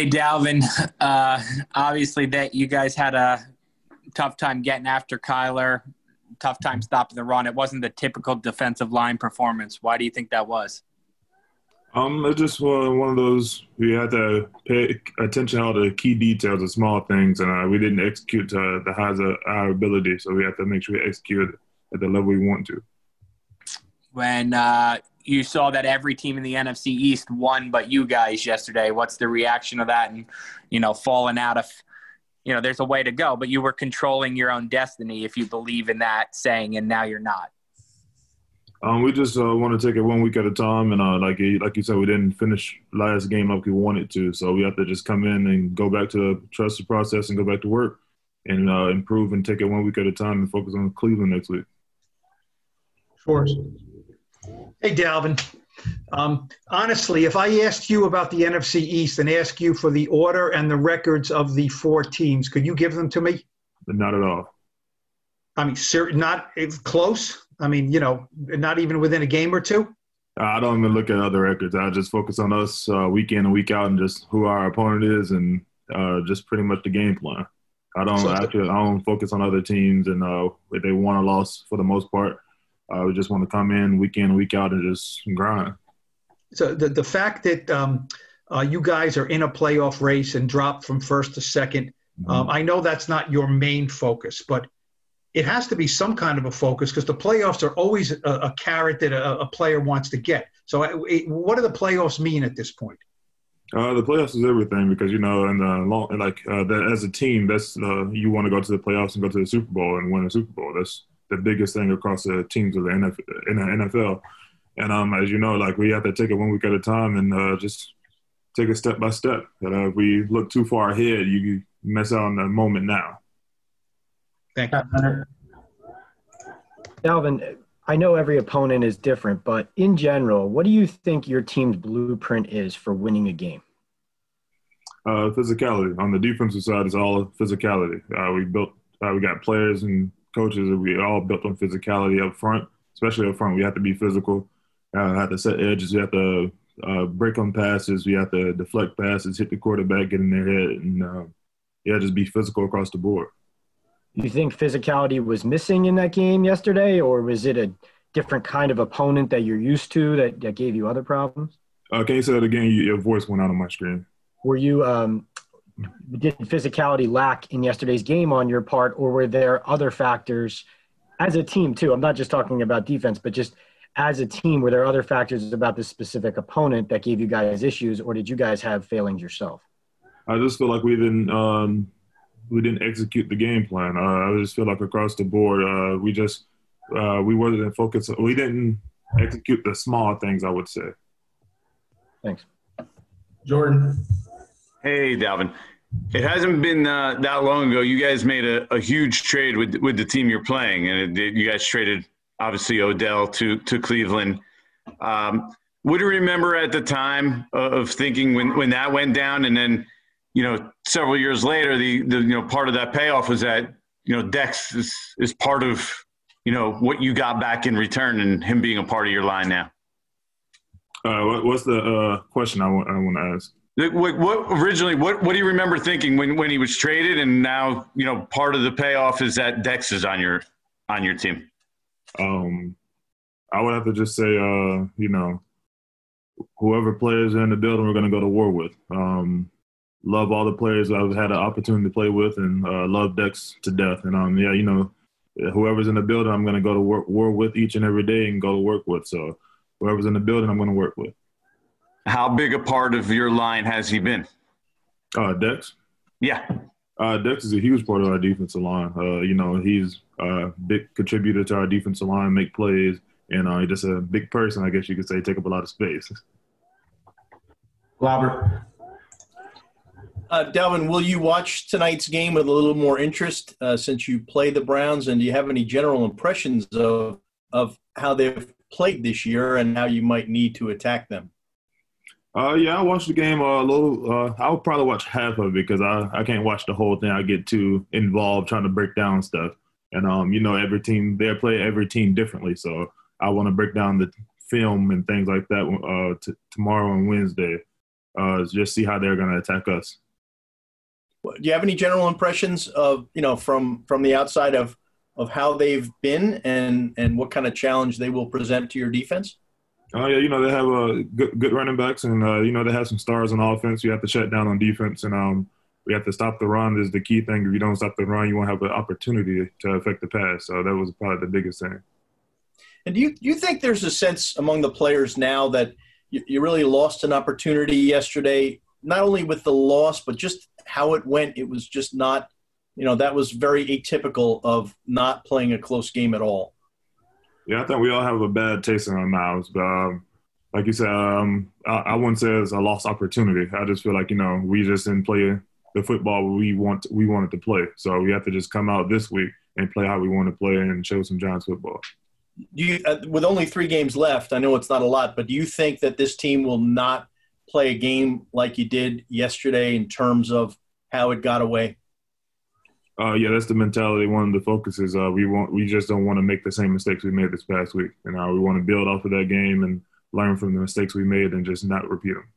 Hey, Dalvin. Uh, obviously, that you guys had a tough time getting after Kyler, tough time stopping the run. It wasn't the typical defensive line performance. Why do you think that was? Um, it's just one, one of those we had to pay attention to all the key details, the small things, and uh, we didn't execute to the highest of our ability. So we have to make sure we execute at the level we want to. When uh, you saw that every team in the NFC East won, but you guys yesterday, what's the reaction of that? And you know, falling out of, you know, there's a way to go, but you were controlling your own destiny if you believe in that saying, and now you're not. Um, we just uh, want to take it one week at a time, and uh, like like you said, we didn't finish last game like we wanted to, so we have to just come in and go back to trust the process and go back to work and uh, improve and take it one week at a time and focus on Cleveland next week. Sure. Hey, Dalvin. Um, honestly, if I asked you about the NFC East and asked you for the order and the records of the four teams, could you give them to me? Not at all. I mean, not close. I mean, you know, not even within a game or two. I don't even look at other records. I just focus on us uh, week in and week out, and just who our opponent is, and uh, just pretty much the game plan. I don't so, actually. I don't focus on other teams and uh, if they won or lost for the most part. Uh, we just want to come in week in, week out, and just grind. So the the fact that um, uh, you guys are in a playoff race and dropped from first to 2nd mm-hmm. um, I know that's not your main focus, but it has to be some kind of a focus because the playoffs are always a, a carrot that a, a, player wants to get. So, uh, it, what do the playoffs mean at this point? Uh, the playoffs is everything because you know, and the long, like uh, that, as a team, that's uh, you want to go to the playoffs and go to the Super Bowl and win a Super Bowl. That's the biggest thing across the teams of the NFL. In the NFL. And um, as you know, like we have to take it one week at a time and uh, just take it step by step. That uh, if we look too far ahead, you mess out on the moment now. Thank you. Dalvin, I know every opponent is different, but in general, what do you think your team's blueprint is for winning a game? Uh, physicality. On the defensive side, it's all physicality. Uh, we built, uh, we got players and coaches we all built on physicality up front, especially up front. We have to be physical. Uh, have to set edges. We have to uh, break on passes. We have to deflect passes, hit the quarterback, get in their head, and uh, yeah, just be physical across the board. You think physicality was missing in that game yesterday, or was it a different kind of opponent that you're used to that, that gave you other problems? You say that again? Your voice went out on my screen. Were you um, did physicality lack in yesterday's game on your part, or were there other factors as a team too? I'm not just talking about defense, but just as a team, were there other factors about this specific opponent that gave you guys issues, or did you guys have failings yourself? I just feel like we didn't um, we didn't execute the game plan. Uh, I just feel like across the board, uh, we just uh, we wasn't focused. We didn't execute the small things. I would say. Thanks, Jordan. Hey, Dalvin. It hasn't been uh, that long ago. You guys made a, a, huge trade with with the team you're playing, and it, you guys traded obviously Odell to to Cleveland. Um, do you remember at the time of thinking when when that went down, and then you know several years later, the the you know part of that payoff was that you know Dex is is part of you know what you got back in return, and him being a part of your line now. Uh, what, what's the uh, question I want I want to ask? What, what, originally? What what do you remember thinking when, when he was traded, and now you know part of the payoff is that Dex is on your on your team. Um, I would have to just say, uh, you know, whoever players in the building, we're going to go to war with. Um, love all the players I've had an opportunity to play with, and uh, love Dex to death. And um, yeah, you know, whoever's in the building, I'm going to go to war with each and every day and go to work with. So whoever's in the building, I'm going to work with. How big a part of your line has he been? Uh, Dex. Yeah. Uh, Dex is a huge part of our defensive line. Uh, you know, he's a big contributor to our defensive line, make plays, and uh, just a big person, I guess you could say, take up a lot of space. Robert. Uh, Dalvin, will you watch tonight's game with a little more interest uh, since you play the Browns? And do you have any general impressions of of how they've played this year and how you might need to attack them? Uh, yeah, I watched the game uh, a little. Uh, I'll probably watch half of it because I, I can't watch the whole thing. I get too involved trying to break down stuff, and um, you know, every team they play every team differently, so I want to break down the film and things like that uh, t- tomorrow and Wednesday. uh, just see how they're going to attack us. Do you have any general impressions of you know from from the outside of of how they've been and and what kind of challenge they will present to your defense? Oh yeah, you know they have a uh, good, good running backs, and uh, you know they have some stars on offense. You have to shut down on defense, and um, we have to stop the run. Is the key thing. If you don't stop the run, you won't have an opportunity to affect the pass. So that was probably the biggest thing. And do you you think there's a sense among the players now that you, you really lost an opportunity yesterday, not only with the loss, but just how it went? It was just not, you know, that was very atypical of not playing a close game at all. Yeah, I think we all have a bad taste in our mouths, but um, like you said, um, I, I, wouldn't say it's a lost opportunity. I just feel like you know we just didn't play the football we want we wanted to play, so we have to just come out this week and play how we want to play and show some Giants football. You, uh, with only three games left, I know it's not a lot, but do you think that this team will not play a game like you did yesterday in terms of how it got away? Uh, yeah, that's the mentality. One of the focuses. Uh, we want. We just don't want to make the same mistakes we made this past week. And uh, we want to build off of that game and learn from the mistakes we made and just not repeat them.